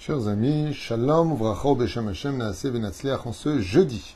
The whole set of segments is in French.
Chers amis, Shalom, Vracho, Beshem Hashem, en ce jeudi,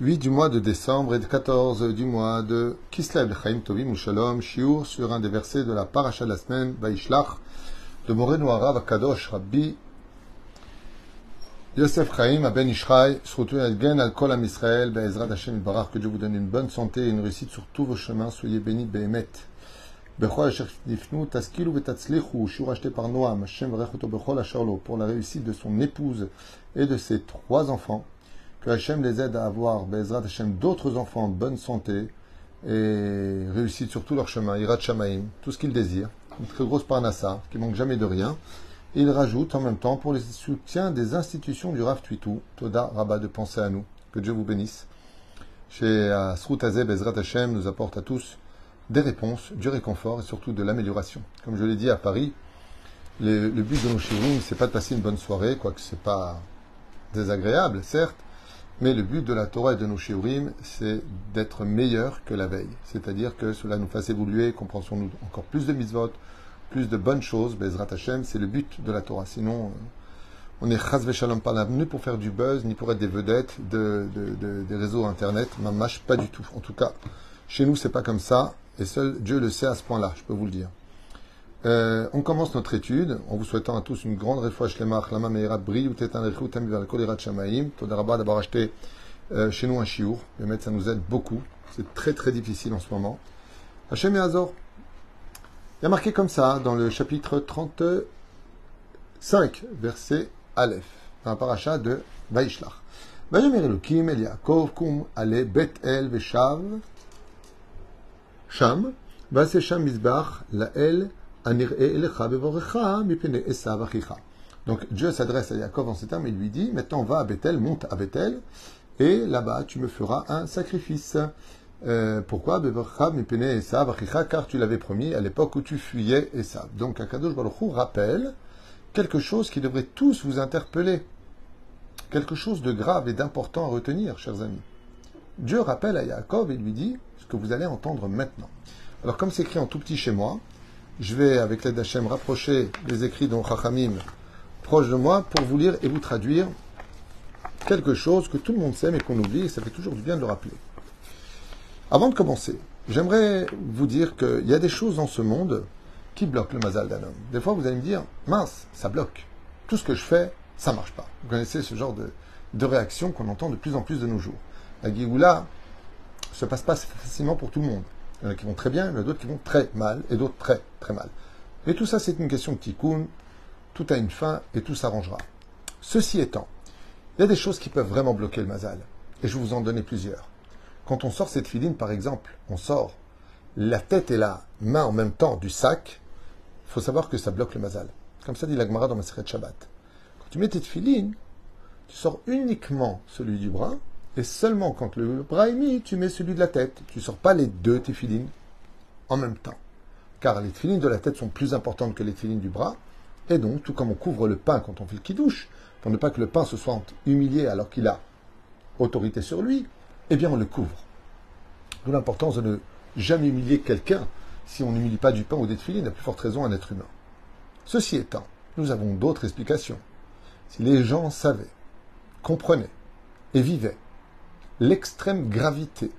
8 du mois de décembre et 14 du mois de Kislev, Chaim Tovim Shalom, Shiur, sur un des versets de la paracha de la semaine, Vaishlach, de Moreno Arav Kadosh, Rabbi Yosef Chaim, Aben Ishraï, Srutu Elgen, Al Kol Am Israël, Be'ezrat Hashem Barak, que Dieu vous donne une bonne santé et une réussite sur tous vos chemins, soyez bénis, Behemet. Shur acheté par Noam, pour la réussite de son épouse et de ses trois enfants. Que Hashem les aide à avoir, Bezrat Hashem, d'autres enfants en bonne santé et réussite sur tout leur chemin, Irat Shamaim, tout ce qu'ils désirent. Une très grosse parnassa, qui manque jamais de rien. Et il rajoute en même temps pour les soutiens des institutions du Rav Toda Rabat de penser à nous. Que Dieu vous bénisse. Chez Asrut Azeb, Bezrat Hashem nous apporte à tous des réponses, du réconfort et surtout de l'amélioration. Comme je l'ai dit à Paris, le, but de nos shiurim, c'est pas de passer une bonne soirée, quoique c'est pas désagréable, certes, mais le but de la Torah et de nos shiurim, c'est d'être meilleur que la veille. C'est-à-dire que cela nous fasse évoluer, comprenons-nous encore plus de mitzvot, plus de bonnes choses, Bezrat Hashem, c'est le but de la Torah. Sinon, on est chas shalom pas là ni pour faire du buzz, ni pour être des vedettes de, de, de, des réseaux internet, mamash, pas du tout. En tout cas, chez nous, c'est pas comme ça. Et seul Dieu le sait à ce point-là, je peux vous le dire. Euh, on commence notre étude en vous souhaitant à tous une grande réfoua shlema, achlama meira bri, utetan rechu, tam vers le kolerat shamaim. Todarabah d'avoir acheté euh, chez nous un chiour. Le maître, ça nous aide beaucoup. C'est très très difficile en ce moment. Hachem et Azor. Il y a marqué comme ça dans le chapitre 35, verset Aleph, dans la paracha de Vaishlach. Vayomer Elokim el Yaakov kum ale bet el veshav Achicha. Donc Dieu s'adresse à Yaakov en ces termes et lui dit Maintenant va à Bethel, monte à Bethel, et là-bas tu me feras un sacrifice. Euh, pourquoi? Car tu l'avais promis à l'époque où tu fuyais Esav. Donc Akadosh Baruch Hu rappelle quelque chose qui devrait tous vous interpeller. Quelque chose de grave et d'important à retenir, chers amis. Dieu rappelle à Yaakov et lui dit que vous allez entendre maintenant. Alors, comme c'est écrit en tout petit chez moi, je vais, avec l'aide d'Hachem, rapprocher les écrits dont Chachamim proche de moi pour vous lire et vous traduire quelque chose que tout le monde sait mais qu'on oublie et ça fait toujours du bien de le rappeler. Avant de commencer, j'aimerais vous dire qu'il y a des choses dans ce monde qui bloquent le mazal d'un homme. Des fois, vous allez me dire, mince, ça bloque. Tout ce que je fais, ça marche pas. Vous connaissez ce genre de, réaction qu'on entend de plus en plus de nos jours. La ne se passe pas facilement pour tout le monde. Il y en a qui vont très bien, il y en a d'autres qui vont très mal, et d'autres très très mal. Et tout ça, c'est une question de tikkun, tout a une fin, et tout s'arrangera. Ceci étant, il y a des choses qui peuvent vraiment bloquer le mazal, et je vais vous en donner plusieurs. Quand on sort cette filine, par exemple, on sort la tête et la main en même temps du sac, il faut savoir que ça bloque le mazal. Comme ça dit l'Agmara dans ma de Shabbat. Quand tu mets tes filines, tu sors uniquement celui du bras, et seulement quand le bras est mis, tu mets celui de la tête. Tu ne sors pas les deux téphilines en même temps. Car les téphilines de la tête sont plus importantes que les téphilines du bras. Et donc, tout comme on couvre le pain quand on fait le kidouche, pour ne pas que le pain se soit humilié alors qu'il a autorité sur lui, eh bien on le couvre. D'où l'importance de ne jamais humilier quelqu'un si on n'humilie pas du pain ou des téphilines, à plus forte raison un être humain. Ceci étant, nous avons d'autres explications. Si les gens savaient, comprenaient et vivaient l'extrême gravité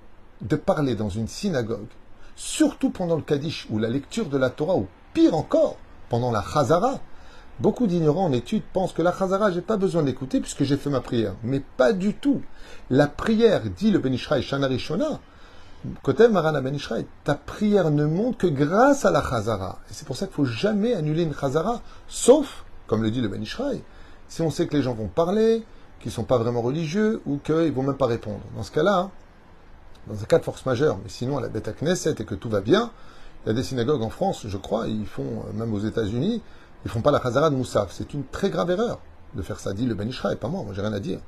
de parler dans une synagogue, surtout pendant le Kaddish ou la lecture de la Torah, ou pire encore, pendant la Chazara. Beaucoup d'ignorants en études pensent que la Chazara, j'ai pas besoin d'écouter puisque j'ai fait ma prière. Mais pas du tout. La prière, dit le Benishraï Shanari Shona, côté Marana Benishraï, ta prière ne monte que grâce à la Chazara. Et c'est pour ça qu'il faut jamais annuler une Chazara, sauf, comme le dit le Benishraï, si on sait que les gens vont parler, qui ne sont pas vraiment religieux ou qu'ils ne vont même pas répondre. Dans ce cas-là, dans un cas de force majeure, mais sinon à la bête à Knesset et que tout va bien, il y a des synagogues en France, je crois, ils font, même aux États-Unis, ils font pas la Khazara de Moussaf. C'est une très grave erreur de faire ça, dit le Ben et pas moi, moi j'ai rien à dire,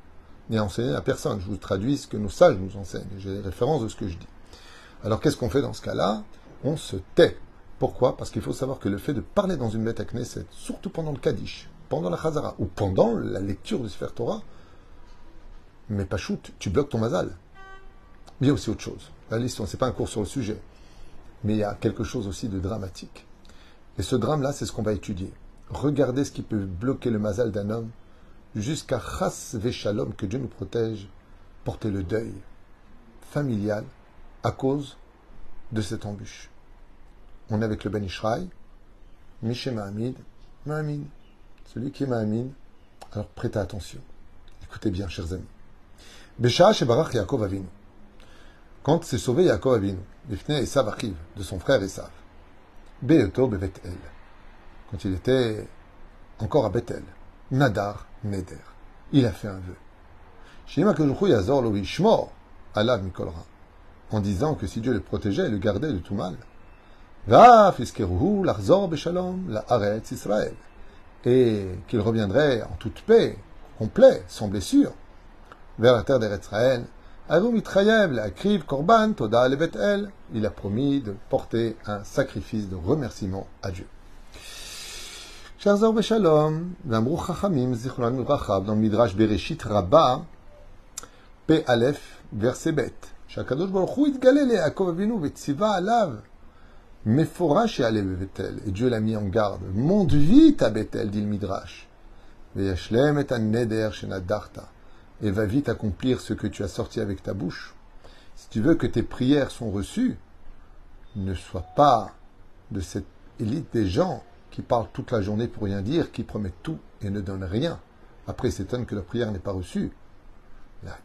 ni à enseigner à personne. Je vous traduis ce que nos sages nous enseignent, j'ai les références de ce que je dis. Alors qu'est-ce qu'on fait dans ce cas-là? On se tait. Pourquoi? Parce qu'il faut savoir que le fait de parler dans une bête à Knesset, surtout pendant le Kaddish, pendant la Khazara ou pendant la lecture du Sefer Torah, mais pas shoot, tu bloques ton mazal. Il y a aussi autre chose. La liste, c'est pas un cours sur le sujet, mais il y a quelque chose aussi de dramatique. Et ce drame-là, c'est ce qu'on va étudier. Regardez ce qui peut bloquer le mazal d'un homme jusqu'à Chas Veshalom, que Dieu nous protège, porter le deuil familial à cause de cette embûche. On est avec le Ben Ishraï, Miché Mahamid, Mahamid, celui qui est Mahamid, alors prêtez attention. Écoutez bien, chers amis. Besha Shebarach Yaakov Avinu. Quand s'est sauvé Yaakov Avinu, Bifne Esav Achiv, de son frère Esav, Beoto Bevet El, quand il était encore à Bethel, Nadar Neder, il a fait un vœu. Shima Yazor Lo Ishmor, Alav Mikolra, en disant que si Dieu le protégeait et le gardait de tout mal, Va Fiskeruhu Larzor Beshalom, la Aretz Israël, et qu'il reviendrait en toute paix, complet, sans blessure, vers la terre d'Eretzraël. la kriv korban toda el. Il a promis de porter un sacrifice de remerciement à Dieu. Chers Beshalom, Vamrou Chachamim, Zichron Rachav, dans le Midrash Bereshit Rabba, P. Aleph, verset bet. שהקדוש ברוך הוא התגלה ליעקב אבינו וציווה עליו מפורש יעלה בבית-אל. Et Dieu l'a mis en garde. Monte vite à Bethel, dit le Midrash. וישלם את הנדר שנדרת et va vite accomplir ce que tu as sorti avec ta bouche. Si tu veux que tes prières soient reçues, ne sois pas de cette élite des gens qui parlent toute la journée pour rien dire, qui promettent tout et ne donnent rien. Après, s'étonnent que leur prière n'est pas reçue. La.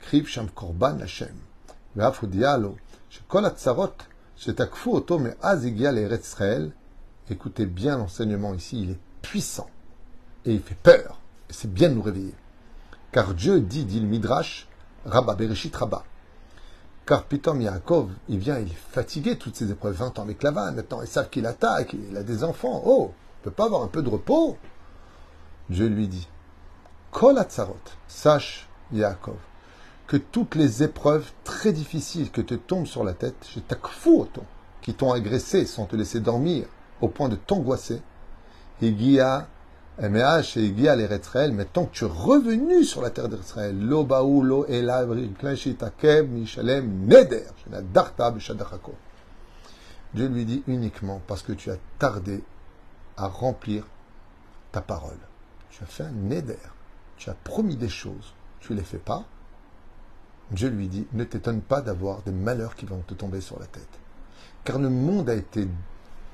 Écoutez bien l'enseignement ici, il est puissant et il fait peur. Et c'est bien de nous réveiller. Car Dieu dit, dit le Midrash, Rabba, Bereshit Rabba. Car Pitom Yaakov, il vient, il est fatigué, toutes ces épreuves, 20 ans avec Lavan, maintenant ils savent qu'il attaque, il a des enfants. Oh, il peut pas avoir un peu de repos Dieu lui dit, Kol sache Yaakov, que toutes les épreuves très difficiles que te tombent sur la tête, je qui t'ont agressé sans te laisser dormir au point de t'angoisser, et Guia mais tant que tu es revenu sur la terre d'Israël, Dieu lui dit uniquement parce que tu as tardé à remplir ta parole. Tu as fait un neder. Tu as promis des choses. Tu ne les fais pas. Dieu lui dit, ne t'étonne pas d'avoir des malheurs qui vont te tomber sur la tête. Car le monde a été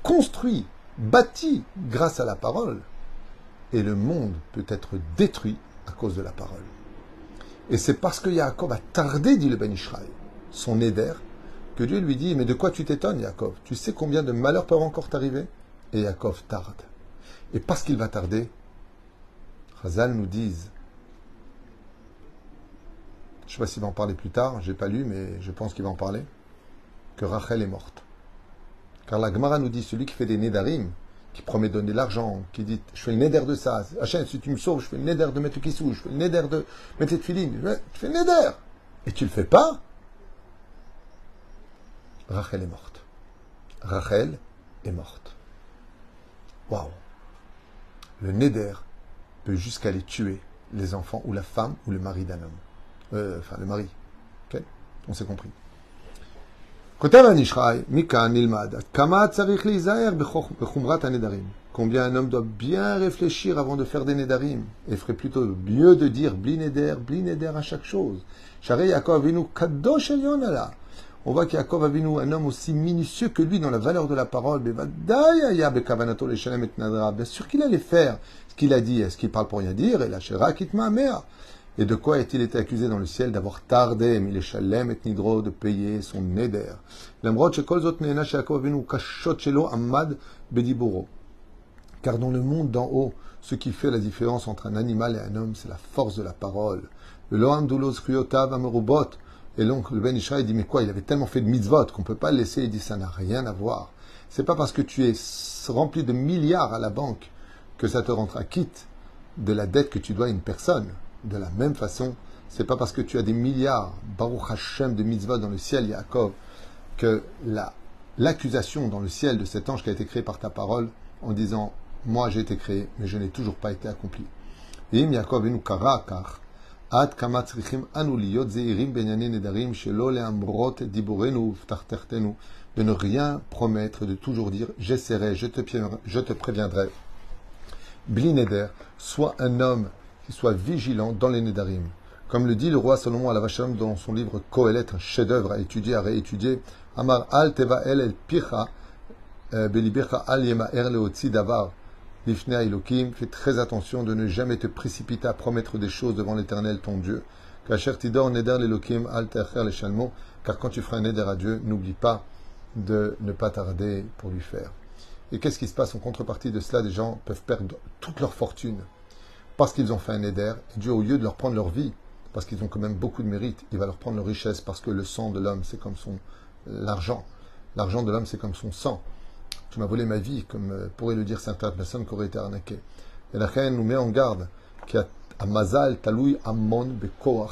construit, bâti grâce à la parole et le monde peut être détruit à cause de la parole. Et c'est parce que Yaakov a tardé, dit le Ben Ishraï, son éder, que Dieu lui dit, mais de quoi tu t'étonnes, Yaakov? Tu sais combien de malheurs peuvent encore t'arriver? Et Yaakov tarde. Et parce qu'il va tarder, Razal nous dise, je ne sais pas s'il va en parler plus tard, j'ai pas lu, mais je pense qu'il va en parler, que Rachel est morte. Car la Gemara nous dit, celui qui fait des Nédarim, qui promet de donner l'argent, qui dit je fais le neder de ça, Hachem, si tu me sauves, je fais le neder de mettre kissou, je fais le neder de mettre les filines, tu fais le neder. Et tu le fais pas, Rachel est morte. Rachel est morte. Waouh. Le neder peut jusqu'à aller tuer les enfants ou la femme ou le mari d'un homme. Euh, enfin, le mari. Ok? On s'est compris. Combien un homme doit bien réfléchir avant de faire des nedarim. Et ferait plutôt mieux de dire bli neder, bli neder à chaque chose. On voit qu'Yaakov Avinu, un homme aussi minutieux que lui dans la valeur de la parole, bien sûr qu'il allait faire ce qu'il a dit. Est-ce qu'il parle pour rien dire? Et la kitma mea. Et de quoi est-il été accusé dans le ciel d'avoir tardé, Mileshalem et Nidro, de payer son neder? Car dans le monde d'en haut, ce qui fait la différence entre un animal et un homme, c'est la force de la parole. Et donc le Ben Israël dit, mais quoi, il avait tellement fait de mitzvot qu'on ne peut pas le laisser? Il dit, ça n'a rien à voir. C'est pas parce que tu es rempli de milliards à la banque que ça te rendra quitte de la dette que tu dois à une personne. De la même façon, c'est pas parce que tu as des milliards, Baruch Hashem, de mitzvot dans le ciel, Yaakov, que la, l'accusation dans le ciel de cet ange qui a été créé par ta parole, en disant Moi j'ai été créé, mais je n'ai toujours pas été accompli. De ne rien promettre, de toujours dire j'essaierai, je te, je te préviendrai Bli Neder, soit un homme qui soit vigilant dans les Nedarim. Comme le dit le roi Salomon à la Vachalom dans son livre Kohelet, un chef-d'œuvre à étudier, à réétudier, Amar al teva el el picha euh, belibircha al yema er leotzi davar lifnei elokim. Fais très attention de ne jamais te précipiter à promettre des choses devant l'Éternel ton Dieu. Kacher tidor neder l'elokim al techer le Car quand tu feras un neder à Dieu, n'oublie pas de ne pas tarder pour lui faire. Et qu'est-ce qui se passe en contrepartie de cela? Des gens peuvent perdre toute leur fortune parce qu'ils ont fait un éder. Dieu, au lieu de leur prendre leur vie, parce qu'ils ont quand même beaucoup de mérite, il va leur prendre leur richesse parce que le sang de l'homme, c'est comme son l'argent. L'argent de l'homme, c'est comme son sang. Tu m'as volé ma vie, comme euh, pourrait le dire certaines personnes qui auraient été arnaquées. Et la reine nous met en garde qui a Mazal Taloui Ammon Beko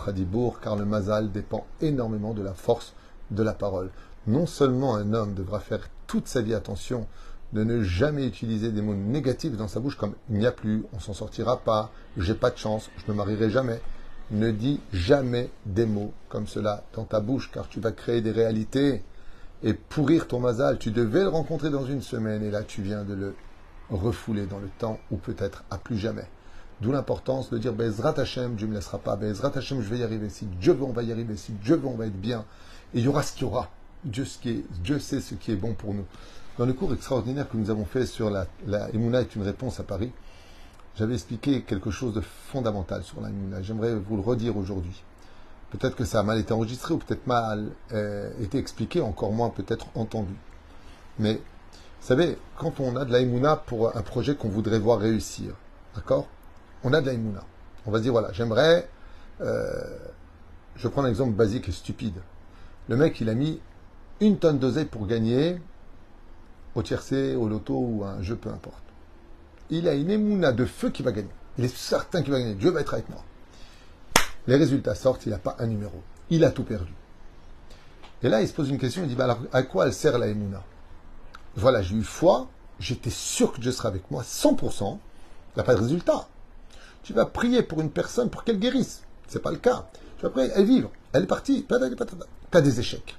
car le Mazal dépend énormément de la force de la parole. Non seulement un homme devra faire toute sa vie attention de ne jamais utiliser des mots négatifs dans sa bouche comme il n'y a plus, on s'en sortira pas, j'ai pas de chance, je me marierai jamais. Ne dis jamais des mots comme cela dans ta bouche car tu vas créer des réalités et pourrir ton mazal. Tu devais le rencontrer dans une semaine et là tu viens de le refouler dans le temps ou peut-être à plus jamais. D'où l'importance de dire Bezrat Hashem, Dieu ne me laissera pas. Bezrat Hashem, je vais y arriver. Si Dieu veut, on va y arriver. Si Dieu veut, on va être bien. Et il y aura ce qu'il y aura. Dieu, ce qui est, Dieu sait ce qui est bon pour nous. Dans le cours extraordinaire que nous avons fait sur la, la Emouna est une réponse à Paris, j'avais expliqué quelque chose de fondamental sur la Emouna. J'aimerais vous le redire aujourd'hui. Peut-être que ça a mal été enregistré ou peut-être mal euh, été expliqué, encore moins peut-être entendu. Mais, vous savez, quand on a de la Emouna pour un projet qu'on voudrait voir réussir, d'accord? On a de la Emouna. On va se dire, voilà, j'aimerais... Euh, je prends un exemple basique et stupide. Le mec, il a mis une tonne d'oseille pour gagner au tiercé, au loto ou à un jeu, peu importe. Il a une émouna de feu qui va gagner. Il est certain qu'il va gagner. Dieu va être avec moi. Les résultats sortent, il n'a pas un numéro. Il a tout perdu. Et là, il se pose une question, il dit, bah à quoi elle sert la émouna? Voilà, j'ai eu foi, j'étais sûr que Dieu serait avec moi, 100%, il n'a pas de résultat. Tu vas prier pour une personne pour qu'elle guérisse. Ce n'est pas le cas. Tu vas prier, elle vivre, elle est partie, tu as des échecs.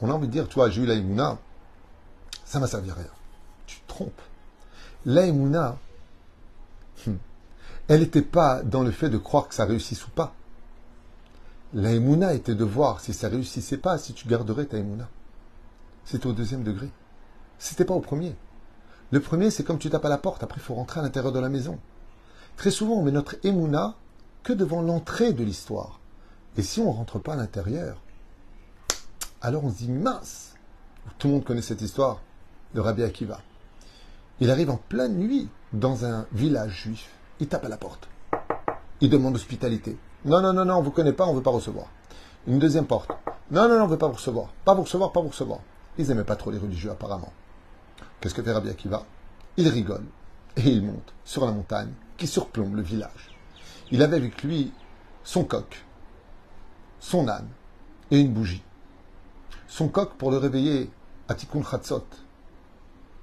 On a envie de dire, toi, j'ai eu la émouna, ça m'a servi à rien. Tu te trompes. L'aïmouna, hmm, elle n'était pas dans le fait de croire que ça réussisse ou pas. L'aïmouna était de voir si ça réussissait pas, si tu garderais ta émouna. C'était au deuxième degré. C'était pas au premier. Le premier, c'est comme tu tapes à la porte, après il faut rentrer à l'intérieur de la maison. Très souvent, on met notre émouna que devant l'entrée de l'histoire. Et si on ne rentre pas à l'intérieur, alors on se dit mince. Tout le monde connaît cette histoire de Rabbi Akiva. Il arrive en pleine nuit dans un village juif. Il tape à la porte. Il demande hospitalité. Non, non, non, non, on ne vous connaît pas, on ne veut pas recevoir. Une deuxième porte. Non, non, non, on ne veut pas vous recevoir. Pas vous recevoir, pas vous recevoir. Ils n'aimaient pas trop les religieux, apparemment. Qu'est-ce que fait Rabbi Akiva? Il rigole. Et il monte sur la montagne qui surplombe le village. Il avait avec lui son coq, son âne et une bougie. Son coq pour le réveiller à Tikkun Chatzot,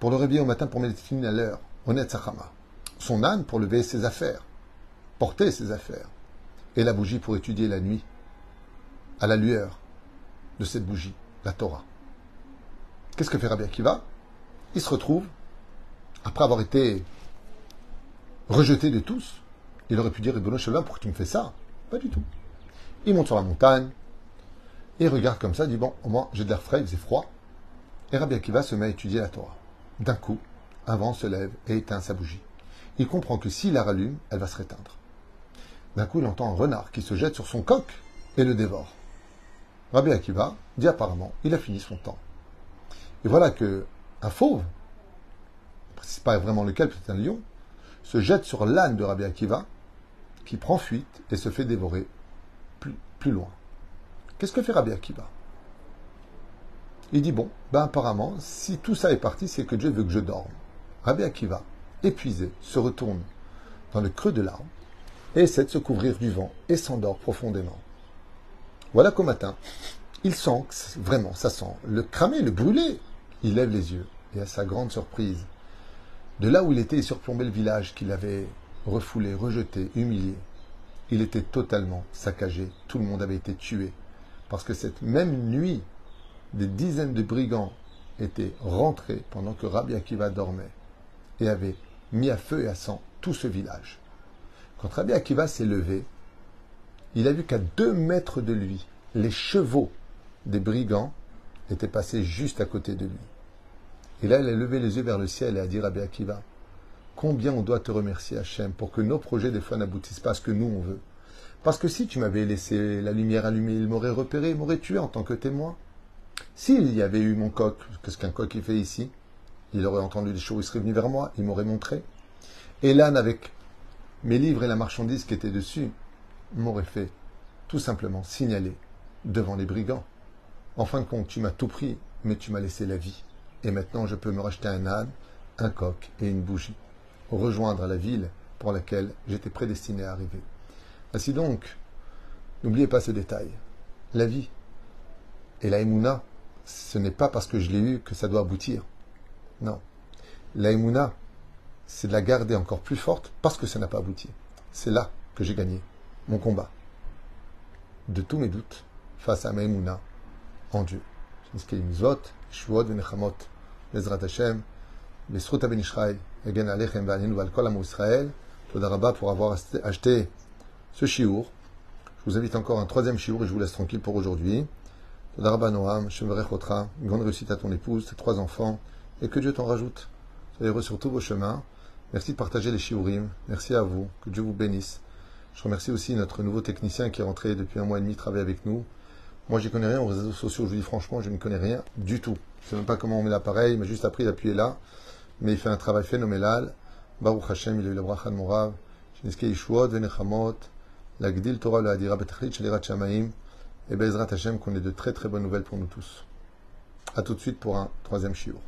pour le réveiller au matin pour médeciner à l'heure, honnête Sachama. Son âne pour lever ses affaires, porter ses affaires. Et la bougie pour étudier la nuit, à la lueur de cette bougie, la Torah. Qu'est-ce que fait Rabbi Akiva? Il se retrouve, après avoir été rejeté de tous, il aurait pu dire Ebono Shalom, pourquoi tu me fais ça? Pas du tout. Il monte sur la montagne, et regarde comme ça, dit Bon, au moins j'ai de l'air frais, il faisait froid. Et Rabbi Akiva se met à étudier la Torah. D'un coup, un vent se lève et éteint sa bougie. Il comprend que s'il la rallume, elle va se réteindre. D'un coup, il entend un renard qui se jette sur son coq et le dévore. Rabbi Akiva dit apparemment, il a fini son temps. Et voilà que un fauve, c'est pas vraiment lequel, peut-être un lion, se jette sur l'âne de Rabbi Akiva, qui prend fuite et se fait dévorer plus, plus loin. Qu'est-ce que fait Rabbi Akiva? Il dit Bon, ben apparemment, si tout ça est parti, c'est que Dieu veut que je dorme. Rabbi Akiva, épuisé, se retourne dans le creux de l'arbre et essaie de se couvrir du vent et s'endort profondément. Voilà qu'au matin, il sent vraiment, ça sent le cramer, le brûler. Il lève les yeux et à sa grande surprise, de là où il était, il surplombait le village qu'il avait refoulé, rejeté, humilié. Il était totalement saccagé. Tout le monde avait été tué. Parce que cette même nuit, des dizaines de brigands étaient rentrés pendant que Rabbi Akiva dormait et avaient mis à feu et à sang tout ce village. Quand Rabbi Akiva s'est levé, il a vu qu'à deux mètres de lui, les chevaux des brigands étaient passés juste à côté de lui. Et là, il a levé les yeux vers le ciel et a dit Rabbi Akiva, combien on doit te remercier Hachem pour que nos projets des fois n'aboutissent pas à ce que nous on veut. Parce que si tu m'avais laissé la lumière allumée, il m'aurait repéré, il m'aurait tué en tant que témoin. S'il y avait eu mon coq, qu'est-ce qu'un coq il fait ici Il aurait entendu des choses, il serait venu vers moi, il m'aurait montré. Et l'âne avec mes livres et la marchandise qui étaient dessus m'aurait fait tout simplement signaler devant les brigands. En fin de compte, tu m'as tout pris, mais tu m'as laissé la vie. Et maintenant, je peux me racheter un âne, un coq et une bougie. Rejoindre la ville pour laquelle j'étais prédestiné à arriver. Ainsi donc, n'oubliez pas ce détail. La vie et la Emouna, ce n'est pas parce que je l'ai eu que ça doit aboutir. Non. La Emouna, c'est de la garder encore plus forte parce que ça n'a pas abouti. C'est là que j'ai gagné mon combat. De tous mes doutes face à ma en Dieu. Je vous invite encore un troisième chiour et je vous laisse tranquille pour aujourd'hui. Todarabah Noam, une grande réussite à ton épouse, tes trois enfants, et que Dieu t'en rajoute. Soyez heureux sur tous vos chemins. Merci de partager les shiurim. Merci à vous. Que Dieu vous bénisse. Je remercie aussi notre nouveau technicien qui est rentré depuis un mois et demi travailler avec nous. Moi, j'y connais rien aux réseaux sociaux. Je vous dis franchement, je ne connais rien du tout. Je ne sais même pas comment on met l'appareil. Il juste appris d'appuyer là. Mais il fait un travail phénoménal. Baruch Hashem, il a eu la bracha de Morav. Shniske Yishuot, Venechamot, la Gdil Torah, le Hadira Betachlit, Shalirat Shamaim. Et Bezrat Hashem, qu'on ait de très très bonnes nouvelles pour nous tous. A tout de suite pour un troisième shiur.